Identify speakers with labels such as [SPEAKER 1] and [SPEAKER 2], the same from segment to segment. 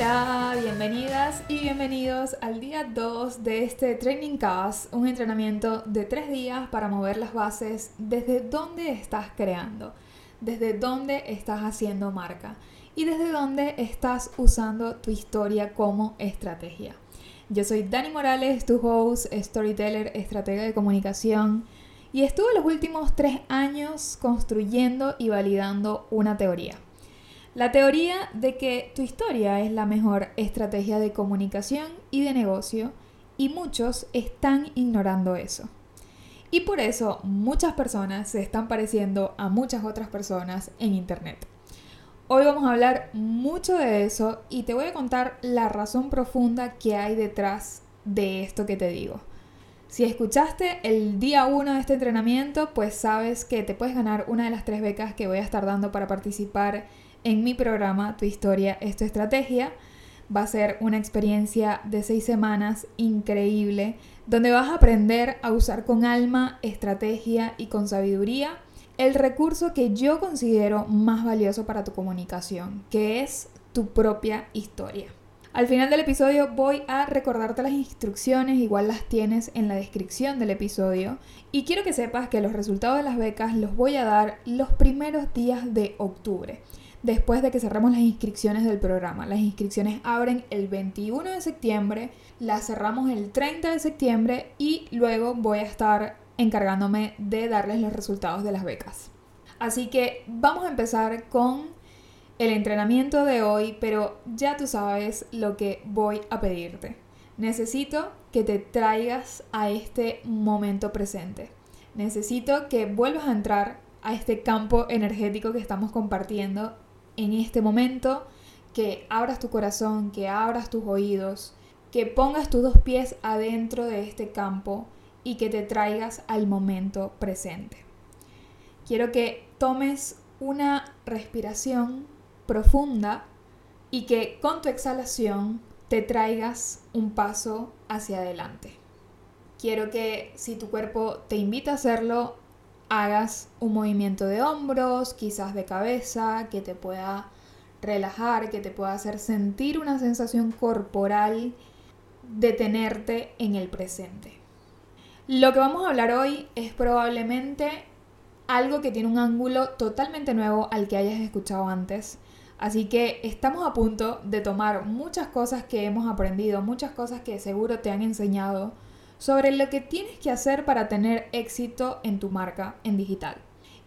[SPEAKER 1] Hola, bienvenidas y bienvenidos al día 2 de este Training Cast, un entrenamiento de 3 días para mover las bases desde dónde estás creando, desde dónde estás haciendo marca y desde dónde estás usando tu historia como estrategia. Yo soy Dani Morales, tu host, storyteller, estratega de comunicación y estuve los últimos 3 años construyendo y validando una teoría la teoría de que tu historia es la mejor estrategia de comunicación y de negocio y muchos están ignorando eso. Y por eso muchas personas se están pareciendo a muchas otras personas en Internet. Hoy vamos a hablar mucho de eso y te voy a contar la razón profunda que hay detrás de esto que te digo. Si escuchaste el día 1 de este entrenamiento, pues sabes que te puedes ganar una de las tres becas que voy a estar dando para participar en mi programa Tu historia es tu estrategia. Va a ser una experiencia de seis semanas increíble, donde vas a aprender a usar con alma, estrategia y con sabiduría el recurso que yo considero más valioso para tu comunicación, que es tu propia historia. Al final del episodio voy a recordarte las instrucciones, igual las tienes en la descripción del episodio. Y quiero que sepas que los resultados de las becas los voy a dar los primeros días de octubre después de que cerramos las inscripciones del programa. Las inscripciones abren el 21 de septiembre, las cerramos el 30 de septiembre y luego voy a estar encargándome de darles los resultados de las becas. Así que vamos a empezar con el entrenamiento de hoy, pero ya tú sabes lo que voy a pedirte. Necesito que te traigas a este momento presente. Necesito que vuelvas a entrar a este campo energético que estamos compartiendo en este momento, que abras tu corazón, que abras tus oídos, que pongas tus dos pies adentro de este campo y que te traigas al momento presente. Quiero que tomes una respiración profunda y que con tu exhalación te traigas un paso hacia adelante. Quiero que si tu cuerpo te invita a hacerlo, hagas un movimiento de hombros, quizás de cabeza, que te pueda relajar, que te pueda hacer sentir una sensación corporal de tenerte en el presente. Lo que vamos a hablar hoy es probablemente algo que tiene un ángulo totalmente nuevo al que hayas escuchado antes. Así que estamos a punto de tomar muchas cosas que hemos aprendido, muchas cosas que seguro te han enseñado sobre lo que tienes que hacer para tener éxito en tu marca en digital.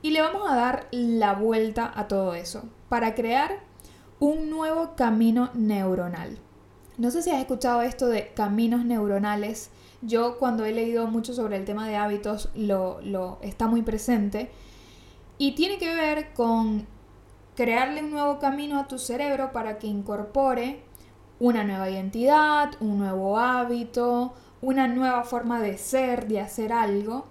[SPEAKER 1] Y le vamos a dar la vuelta a todo eso para crear un nuevo camino neuronal. No sé si has escuchado esto de caminos neuronales. Yo cuando he leído mucho sobre el tema de hábitos lo, lo está muy presente. Y tiene que ver con crearle un nuevo camino a tu cerebro para que incorpore una nueva identidad, un nuevo hábito, una nueva forma de ser, de hacer algo.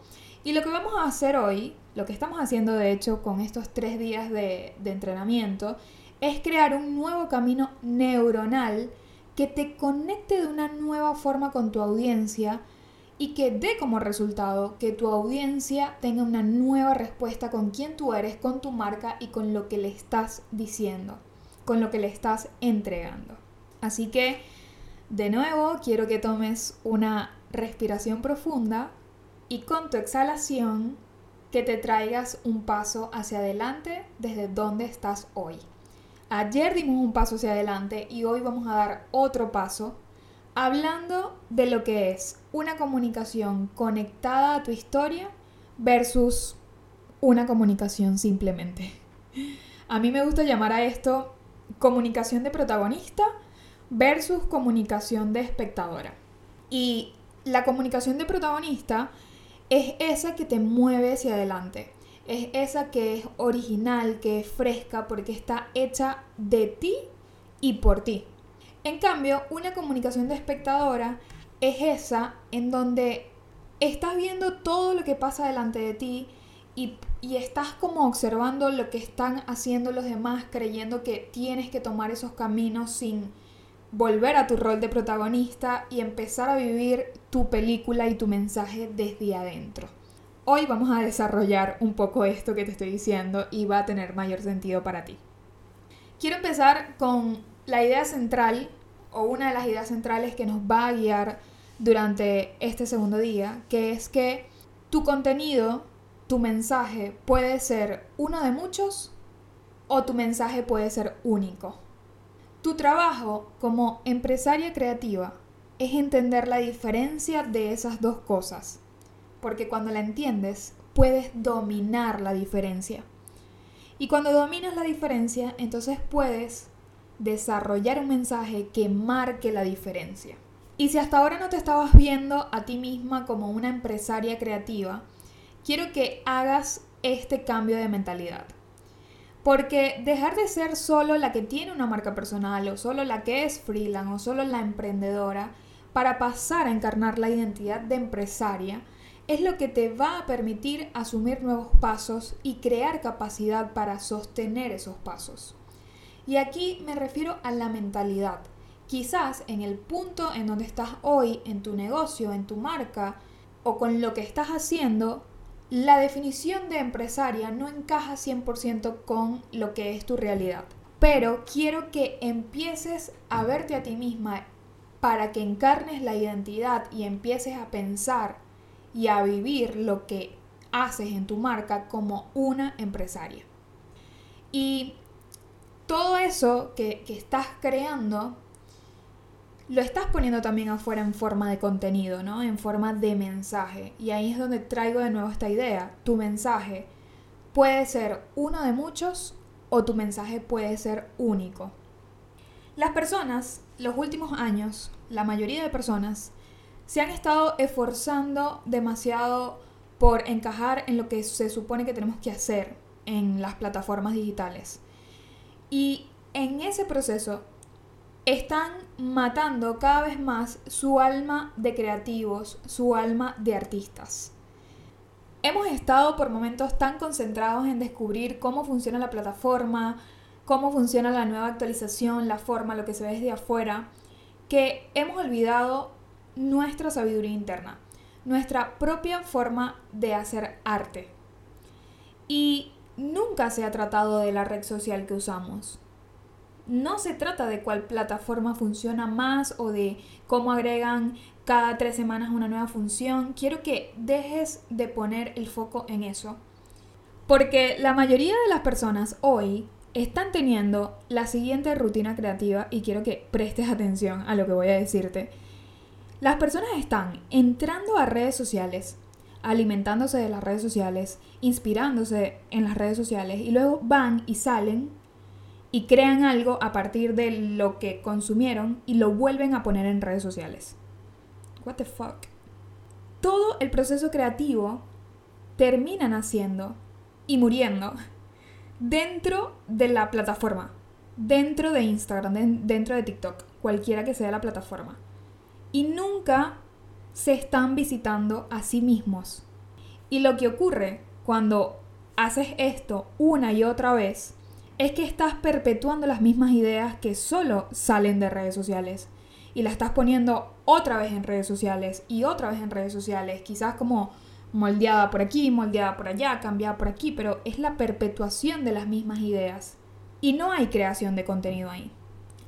[SPEAKER 1] Y lo que vamos a hacer hoy, lo que estamos haciendo de hecho con estos tres días de, entrenamiento, es crear un nuevo camino neuronal que te conecte de una nueva forma con tu audiencia y que dé como resultado que tu audiencia tenga una nueva respuesta con quién tú eres, con tu marca y con lo que le estás diciendo, con lo que le estás entregando. Así que de nuevo, quiero que tomes una respiración profunda y con tu exhalación que te traigas un paso hacia adelante desde donde estás hoy. Ayer dimos un paso hacia adelante y hoy vamos a dar otro paso hablando de lo que es una comunicación conectada a tu historia versus una comunicación simplemente. A mí me gusta llamar a esto comunicación de protagonista versus comunicación de espectadora. Y la comunicación de protagonista es esa que te mueve hacia adelante. Es esa que es original, que es fresca, porque está hecha de ti y por ti. En cambio, una comunicación de espectadora es esa en donde estás viendo todo lo que pasa delante de ti y, y, estás como observando lo que están haciendo los demás, creyendo que tienes que tomar esos caminos sin, volver a tu rol de protagonista y empezar a vivir tu película y tu mensaje desde adentro. Hoy vamos a desarrollar un poco esto que te estoy diciendo y va a tener mayor sentido para ti. Quiero empezar con la idea central o una de las ideas centrales que nos va a guiar durante este segundo día, que es que tu contenido, tu mensaje puede ser uno de muchos o tu mensaje puede ser único. Tu trabajo como empresaria creativa es entender la diferencia de esas dos cosas, porque cuando la entiendes puedes dominar la diferencia. Y cuando dominas la diferencia, entonces puedes desarrollar un mensaje que marque la diferencia. Y si hasta ahora no te estabas viendo a ti misma como una empresaria creativa, quiero que hagas este cambio de mentalidad. Porque dejar de ser solo la que tiene una marca personal o solo la que es freelance o solo la emprendedora para pasar a encarnar la identidad de empresaria es lo que te va a permitir asumir nuevos pasos y crear capacidad para sostener esos pasos. Y aquí me refiero a la mentalidad. Quizás en el punto en donde estás hoy, en tu negocio, en tu marca o con lo que estás haciendo, la definición de empresaria no encaja 100% con lo que es tu realidad. Pero quiero que empieces a verte a ti misma para que encarnes la identidad y empieces a pensar y a vivir lo que haces en tu marca como una empresaria. Y todo eso que, estás creando lo estás poniendo también afuera en forma de contenido, ¿no? En forma de mensaje. Y ahí es donde traigo de nuevo esta idea. Tu mensaje puede ser uno de muchos o tu mensaje puede ser único. Las personas, los últimos años, la mayoría de personas, se han estado esforzando demasiado por encajar en lo que se supone que tenemos que hacer en las plataformas digitales. Y en ese proceso están matando cada vez más su alma de creativos, su alma de artistas. Hemos estado por momentos tan concentrados en descubrir cómo funciona la plataforma, cómo funciona la nueva actualización, la forma, lo que se ve desde afuera, que hemos olvidado nuestra sabiduría interna, nuestra propia forma de hacer arte. Y nunca se ha tratado de la red social que usamos no se trata de cuál plataforma funciona más o de cómo agregan cada tres semanas una nueva función. Quiero que dejes de poner el foco en eso. Porque la mayoría de las personas hoy están teniendo la siguiente rutina creativa y quiero que prestes atención a lo que voy a decirte. Las personas están entrando a redes sociales, alimentándose de las redes sociales, inspirándose en las redes sociales y luego van y salen y crean algo a partir de lo que consumieron y lo vuelven a poner en redes sociales. What the fuck? Todo el proceso creativo termina naciendo y muriendo dentro de la plataforma, dentro de Instagram, dentro de TikTok, cualquiera que sea la plataforma. Y nunca se están visitando a sí mismos. Y lo que ocurre cuando haces esto una y otra vez es que estás perpetuando las mismas ideas que solo salen de redes sociales y las estás poniendo otra vez en redes sociales y otra vez en redes sociales, quizás como moldeada por aquí, moldeada por allá, cambiada por aquí, pero es la perpetuación de las mismas ideas y no hay creación de contenido ahí.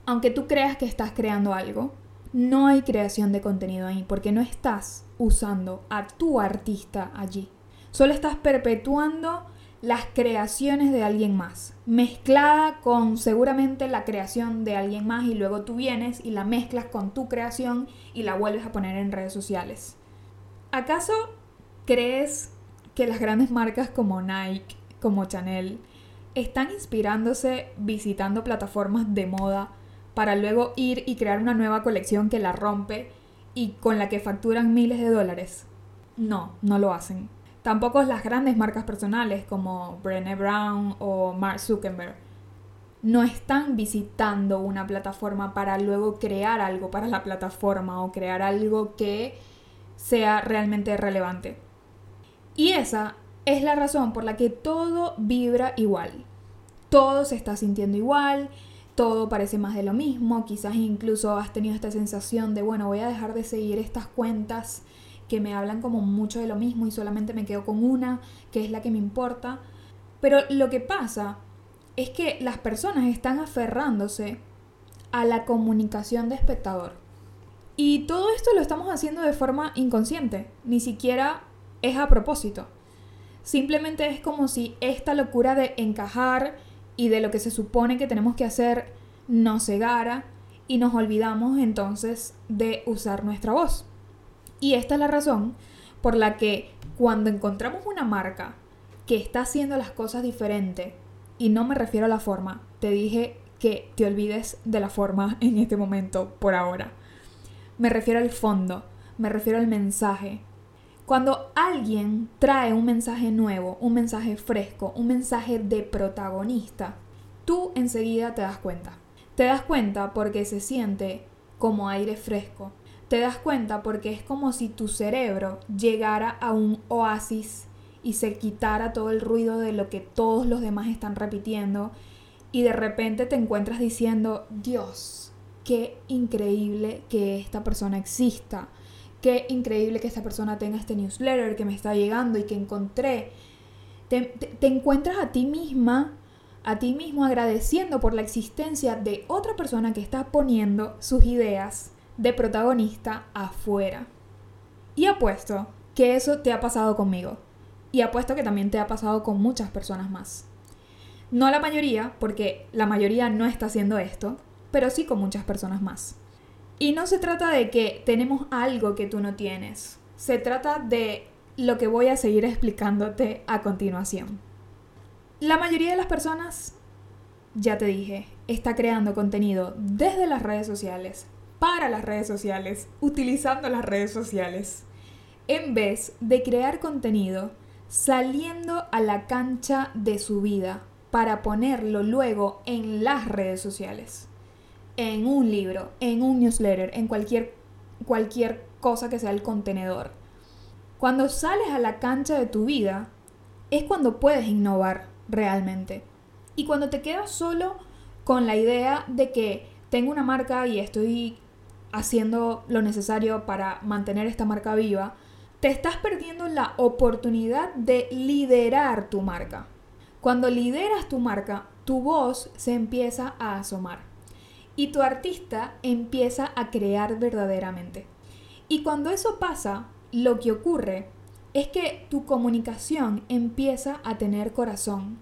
[SPEAKER 1] Aunque tú creas que estás creando algo, no hay creación de contenido ahí porque no estás usando a tu artista allí. Solo estás perpetuando las creaciones de alguien más, mezclada con seguramente la creación de alguien más y luego tú vienes y la mezclas con tu creación y la vuelves a poner en redes sociales. ¿Acaso crees que las grandes marcas como Nike, como Chanel, están inspirándose visitando plataformas de moda para luego ir y crear una nueva colección que la rompe y con la que facturan miles de dólares? No, no lo hacen. Tampoco las grandes marcas personales como Brené Brown o Mark Zuckerberg no están visitando una plataforma para luego crear algo para la plataforma o crear algo que sea realmente relevante. Y esa es la razón por la que todo vibra igual. Todo se está sintiendo igual, todo parece más de lo mismo, quizás incluso has tenido esta sensación de, bueno, voy a dejar de seguir estas cuentas que me hablan como mucho de lo mismo y solamente me quedo con una, que es la que me importa. Pero lo que pasa es que las personas están aferrándose a la comunicación de espectador. Y todo esto lo estamos haciendo de forma inconsciente, ni siquiera es a propósito. Simplemente es como si esta locura de encajar y de lo que se supone que tenemos que hacer nos cegara y nos olvidamos entonces de usar nuestra voz. Y esta es la razón por la que cuando encontramos una marca que está haciendo las cosas diferente, y no me refiero a la forma, te dije que te olvides de la forma en este momento, por ahora. Me refiero al fondo, me refiero al mensaje. Cuando alguien trae un mensaje nuevo, un mensaje fresco, un mensaje de protagonista, tú enseguida te das cuenta. Te das cuenta porque se siente como aire fresco. Te das cuenta porque es como si tu cerebro llegara a un oasis y se quitara todo el ruido de lo que todos los demás están repitiendo y de repente te encuentras diciendo, Dios, qué increíble que esta persona exista, qué increíble que esta persona tenga este newsletter que me está llegando y que encontré. Te, encuentras a ti misma, a ti mismo agradeciendo por la existencia de otra persona que está poniendo sus ideas de protagonista afuera. Y apuesto que eso te ha pasado conmigo. Y apuesto que también te ha pasado con muchas personas más. No la mayoría, porque la mayoría no está haciendo esto, pero sí con muchas personas más. Y no se trata de que tenemos algo que tú no tienes. Se trata de lo que voy a seguir explicándote a continuación. La mayoría de las personas, ya te dije, está creando contenido desde las redes sociales, para las redes sociales, utilizando las redes sociales, en vez de crear contenido saliendo a la cancha de su vida para ponerlo luego en las redes sociales, en un libro, en un newsletter, en cualquier, cualquier cosa que sea el contenedor. Cuando sales a la cancha de tu vida, es cuando puedes innovar realmente. Y cuando te quedas solo con la idea de que tengo una marca y estoy haciendo lo necesario para mantener esta marca viva, te estás perdiendo la oportunidad de liderar tu marca. Cuando lideras tu marca, tu voz se empieza a asomar y tu artista empieza a crear verdaderamente. Y cuando eso pasa, lo que ocurre es que tu comunicación empieza a tener corazón,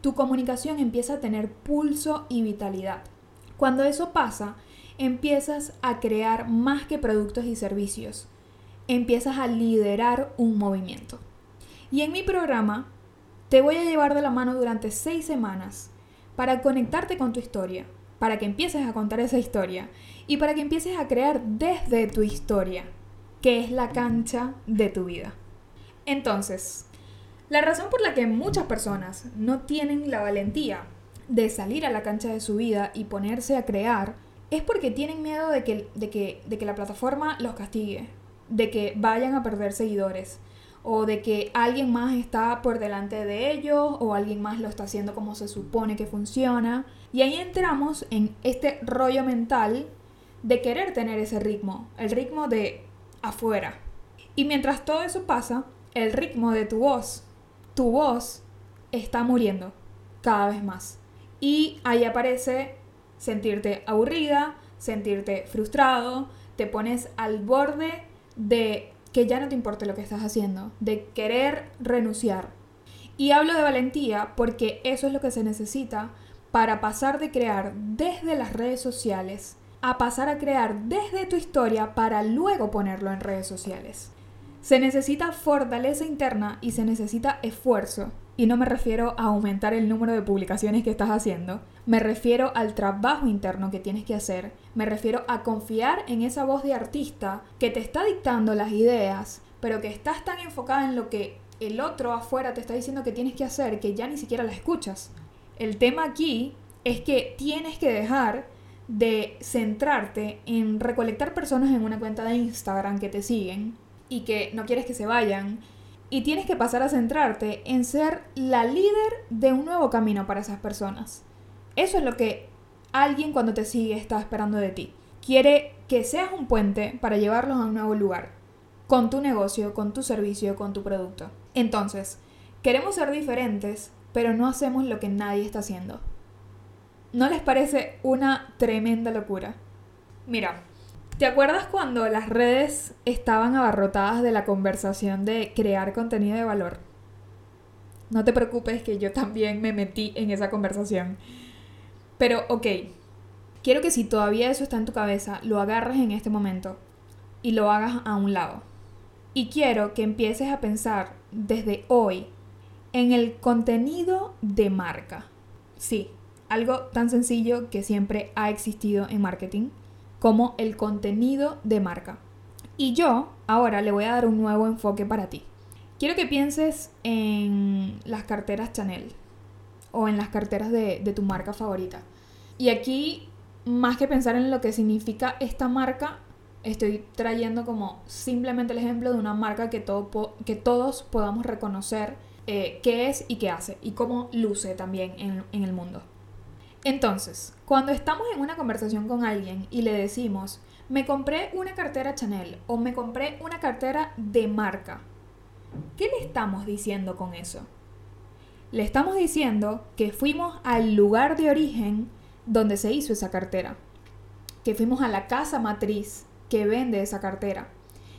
[SPEAKER 1] tu comunicación empieza a tener pulso y vitalidad. Cuando eso pasa, empiezas a crear más que productos y servicios, empiezas a liderar un movimiento. Y en mi programa te voy a llevar de la mano durante seis semanas para conectarte con tu historia, para que empieces a contar esa historia y para que empieces a crear desde tu historia, que es la cancha de tu vida. Entonces, la razón por la que muchas personas no tienen la valentía de salir a la cancha de su vida y ponerse a crear es porque tienen miedo de que, de que, de que la plataforma los castigue, de que vayan a perder seguidores, o de que alguien más está por delante de ellos o alguien más lo está haciendo como se supone que funciona. Y ahí entramos en este rollo mental de querer tener ese ritmo, el ritmo de afuera. Y mientras todo eso pasa, el ritmo de tu voz, tu voz está muriendo cada vez más. Y ahí aparece sentirte aburrida, sentirte frustrado, te pones al borde de que ya no te importe lo que estás haciendo, de querer renunciar. Y hablo de valentía porque eso es lo que se necesita para pasar de crear desde las redes sociales a pasar a crear desde tu historia para luego ponerlo en redes sociales. Se necesita fortaleza interna y se necesita esfuerzo. Y no me refiero a aumentar el número de publicaciones que estás haciendo, me refiero al trabajo interno que tienes que hacer, me refiero a confiar en esa voz de artista que te está dictando las ideas, pero que estás tan enfocada en lo que el otro afuera te está diciendo que tienes que hacer que ya ni siquiera la escuchas. El tema aquí es que tienes que dejar de centrarte en recolectar personas en una cuenta de Instagram que te siguen y que no quieres que se vayan y tienes que pasar a centrarte en ser la líder de un nuevo camino para esas personas. Eso es lo que alguien cuando te sigue está esperando de ti. Quiere que seas un puente para llevarlos a un nuevo lugar, con tu negocio, con tu servicio, con tu producto. Entonces, queremos ser diferentes, pero no hacemos lo que nadie está haciendo. ¿No les parece una tremenda locura? Mira, ¿te acuerdas cuando las redes estaban abarrotadas de la conversación de crear contenido de valor? No te preocupes que yo también me metí en esa conversación. Pero, ok, quiero que si todavía eso está en tu cabeza, lo agarres en este momento y lo hagas a un lado. Y quiero que empieces a pensar desde hoy en el contenido de marca. Sí, algo tan sencillo que siempre ha existido en marketing como el contenido de marca. Y yo ahora le voy a dar un nuevo enfoque para ti. Quiero que pienses en las carteras Chanel o en las carteras de, tu marca favorita. Y aquí, más que pensar en lo que significa esta marca, estoy trayendo como simplemente el ejemplo de una marca que, todo, que todos podamos reconocer eh, qué es y qué hace y cómo luce también en, en el mundo. Entonces, cuando estamos en una conversación con alguien y le decimos, me compré una cartera Chanel o me compré una cartera de marca, ¿Qué le estamos diciendo con eso? Le estamos diciendo que fuimos al lugar de origen donde se hizo esa cartera, que fuimos a la casa matriz que vende esa cartera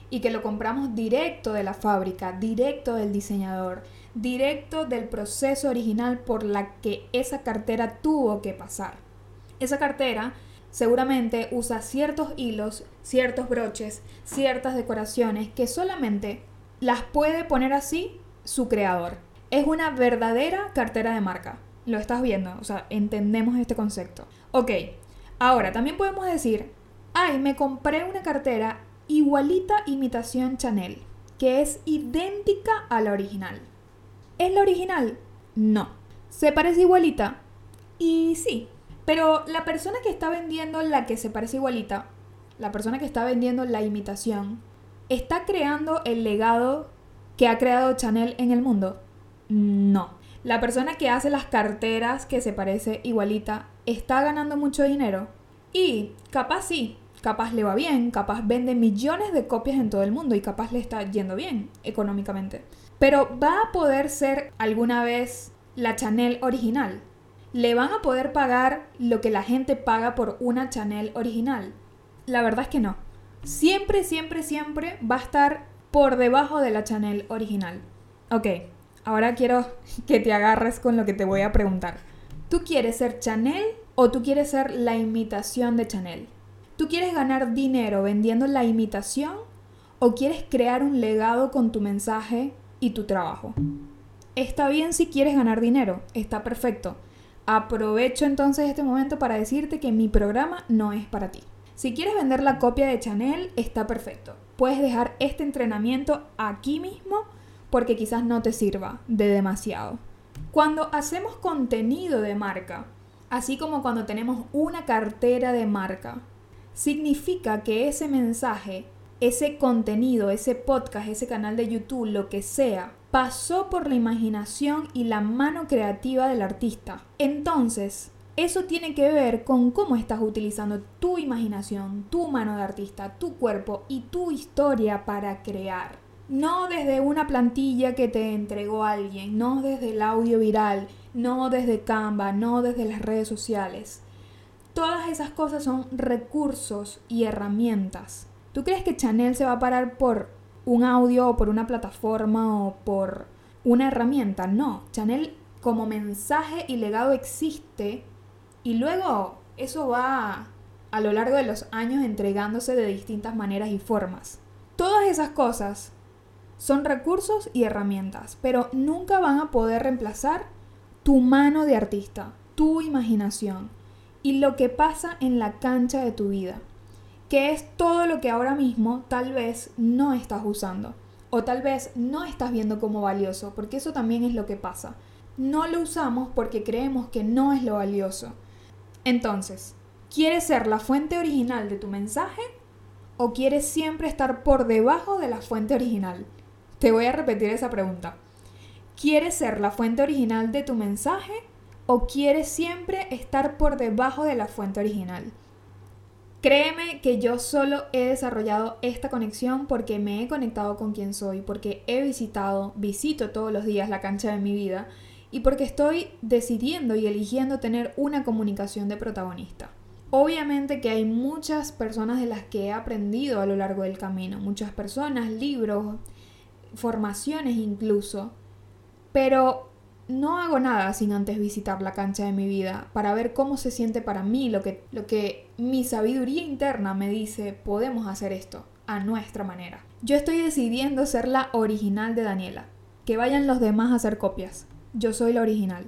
[SPEAKER 1] y que lo compramos directo de la fábrica, directo del diseñador, directo del proceso original por la que esa cartera tuvo que pasar. Esa cartera seguramente usa ciertos hilos, ciertos broches, ciertas decoraciones que solamente las puede poner así su creador. Es una verdadera cartera de marca. Lo estás viendo, o sea, entendemos este concepto. Ok, ahora también podemos decir, ay, me compré una cartera igualita imitación Chanel, que es idéntica a la original. ¿Es la original? No. ¿Se parece igualita? Y sí. Pero la persona que está vendiendo la que se parece igualita, la persona que está vendiendo la imitación, ¿Está creando el legado que ha creado Chanel en el mundo? No. La persona que hace las carteras que se parece igualita está ganando mucho dinero. Y capaz sí, capaz le va bien, capaz vende millones de copias en todo el mundo y capaz le está yendo bien económicamente. Pero ¿va a poder ser alguna vez la Chanel original? ¿Le van a poder pagar lo que la gente paga por una Chanel original? La verdad es que no siempre, siempre, siempre va a estar por debajo de la Chanel original. Ok, ahora quiero que te agarres con lo que te voy a preguntar. ¿Tú quieres ser Chanel o tú quieres ser la imitación de Chanel? ¿Tú quieres ganar dinero vendiendo la imitación o quieres crear un legado con tu mensaje y tu trabajo? Está bien si quieres ganar dinero, está perfecto. Aprovecho entonces este momento para decirte que mi programa no es para ti. Si quieres vender la copia de Chanel, está perfecto. Puedes dejar este entrenamiento aquí mismo porque quizás no te sirva de demasiado. Cuando hacemos contenido de marca, así como cuando tenemos una cartera de marca, significa que ese mensaje, ese contenido, ese podcast, ese canal de YouTube, lo que sea, pasó por la imaginación y la mano creativa del artista. Entonces, eso tiene que ver con cómo estás utilizando tu imaginación, tu mano de artista, tu cuerpo y tu historia para crear. No desde una plantilla que te entregó alguien, no desde el audio viral, no desde Canva, no desde las redes sociales. Todas esas cosas son recursos y herramientas. ¿Tú crees que Chanel se va a parar por un audio o por una plataforma o por una herramienta? No, Chanel como mensaje y legado existe y luego eso va a lo largo de los años entregándose de distintas maneras y formas. Todas esas cosas son recursos y herramientas, pero nunca van a poder reemplazar tu mano de artista, tu imaginación y lo que pasa en la cancha de tu vida, que es todo lo que ahora mismo tal vez no estás usando o tal vez no estás viendo como valioso, porque eso también es lo que pasa. No lo usamos porque creemos que no es lo valioso entonces, ¿quieres ser la fuente original de tu mensaje o quieres siempre estar por debajo de la fuente original? Te voy a repetir esa pregunta. ¿Quieres ser la fuente original de tu mensaje o quieres siempre estar por debajo de la fuente original? Créeme que yo solo he desarrollado esta conexión porque me he conectado con quien soy, porque he visitado, visito todos los días la cancha de mi vida y porque estoy decidiendo y eligiendo tener una comunicación de protagonista. Obviamente que hay muchas personas de las que he aprendido a lo largo del camino, muchas personas, libros, formaciones incluso, pero no hago nada sin antes visitar la cancha de mi vida para ver cómo se siente para mí, lo que, lo que mi sabiduría interna me dice, podemos hacer esto a nuestra manera. Yo estoy decidiendo ser la original de Daniela, que vayan los demás a hacer copias. Yo soy la original.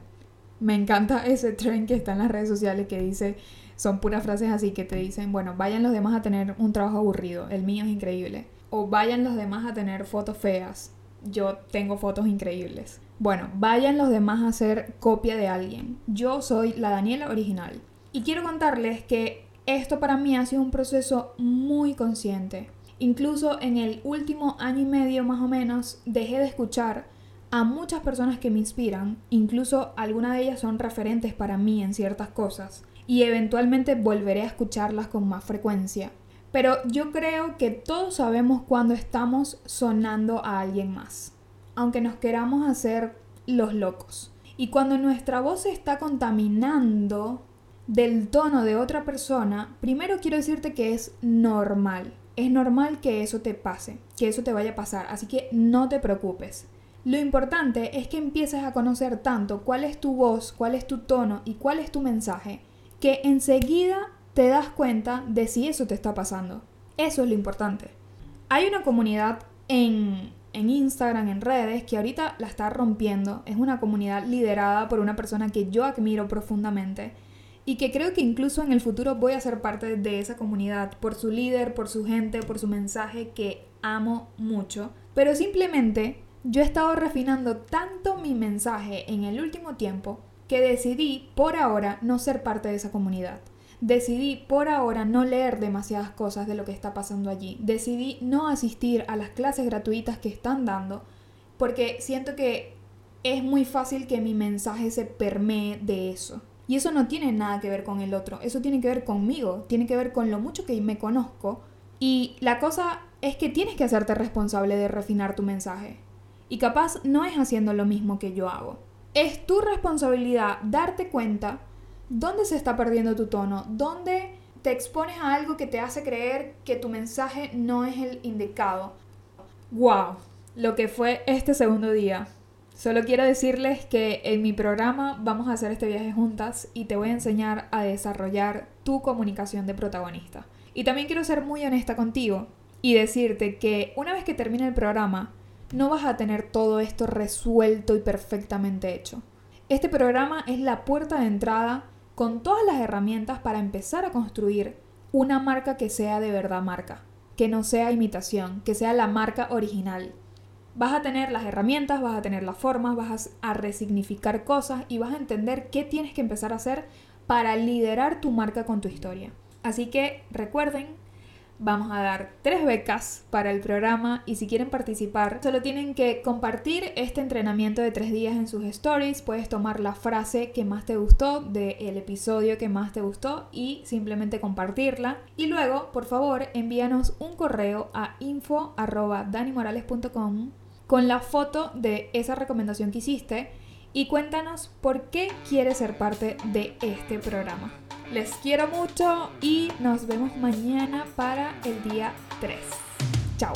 [SPEAKER 1] Me encanta ese tren que está en las redes sociales que dice son puras frases así que te dicen, bueno, vayan los demás a tener un trabajo aburrido, el mío es increíble. O vayan los demás a tener fotos feas, yo tengo fotos increíbles. Bueno, vayan los demás a hacer copia de alguien. Yo soy la Daniela original. Y quiero contarles que esto para mí ha sido un proceso muy consciente. Incluso en el último año y medio más o menos dejé de escuchar a muchas personas que me inspiran, incluso algunas de ellas son referentes para mí en ciertas cosas y eventualmente volveré a escucharlas con más frecuencia. Pero yo creo que todos sabemos cuando estamos sonando a alguien más, aunque nos queramos hacer los locos. Y cuando nuestra voz se está contaminando del tono de otra persona, primero quiero decirte que es normal. Es normal que eso te pase, que eso te vaya a pasar, así que no te preocupes. Lo importante es que empieces a conocer tanto cuál es tu voz, cuál es tu tono y cuál es tu mensaje, que enseguida te das cuenta de si eso te está pasando. Eso es lo importante. Hay una comunidad en, en Instagram, en redes, que ahorita la está rompiendo. Es una comunidad liderada por una persona que yo admiro profundamente y que creo que incluso en el futuro voy a ser parte de esa comunidad por su líder, por su gente, por su mensaje que amo mucho. Pero simplemente yo he estado refinando tanto mi mensaje en el último tiempo que decidí por ahora no ser parte de esa comunidad. Decidí por ahora no leer demasiadas cosas de lo que está pasando allí. Decidí no asistir a las clases gratuitas que están dando porque siento que es muy fácil que mi mensaje se permee de eso. Y eso no tiene nada que ver con el otro, eso tiene que ver conmigo, tiene que ver con lo mucho que me conozco. Y la cosa es que tienes que hacerte responsable de refinar tu mensaje. Y capaz no es haciendo lo mismo que yo hago. Es tu responsabilidad darte cuenta dónde se está perdiendo tu tono, dónde te expones a algo que te hace creer que tu mensaje no es el indicado. ¡Wow! Lo que fue este segundo día. Solo quiero decirles que en mi programa vamos a hacer este viaje juntas y te voy a enseñar a desarrollar tu comunicación de protagonista. Y también quiero ser muy honesta contigo y decirte que una vez que termine el programa, no vas a tener todo esto resuelto y perfectamente hecho. Este programa es la puerta de entrada con todas las herramientas para empezar a construir una marca que sea de verdad marca, que no sea imitación, que sea la marca original. Vas a tener las herramientas, vas a tener las formas, vas a resignificar cosas y vas a entender qué tienes que empezar a hacer para liderar tu marca con tu historia. Así que recuerden Vamos a dar tres becas para el programa y si quieren participar, solo tienen que compartir este entrenamiento de tres días en sus stories. Puedes tomar la frase que más te gustó del episodio que más te gustó y simplemente compartirla. Y luego, por favor, envíanos un correo a info.danimorales.com con la foto de esa recomendación que hiciste y cuéntanos por qué quieres ser parte de este programa. Les quiero mucho y nos vemos mañana para el día 3. Chao.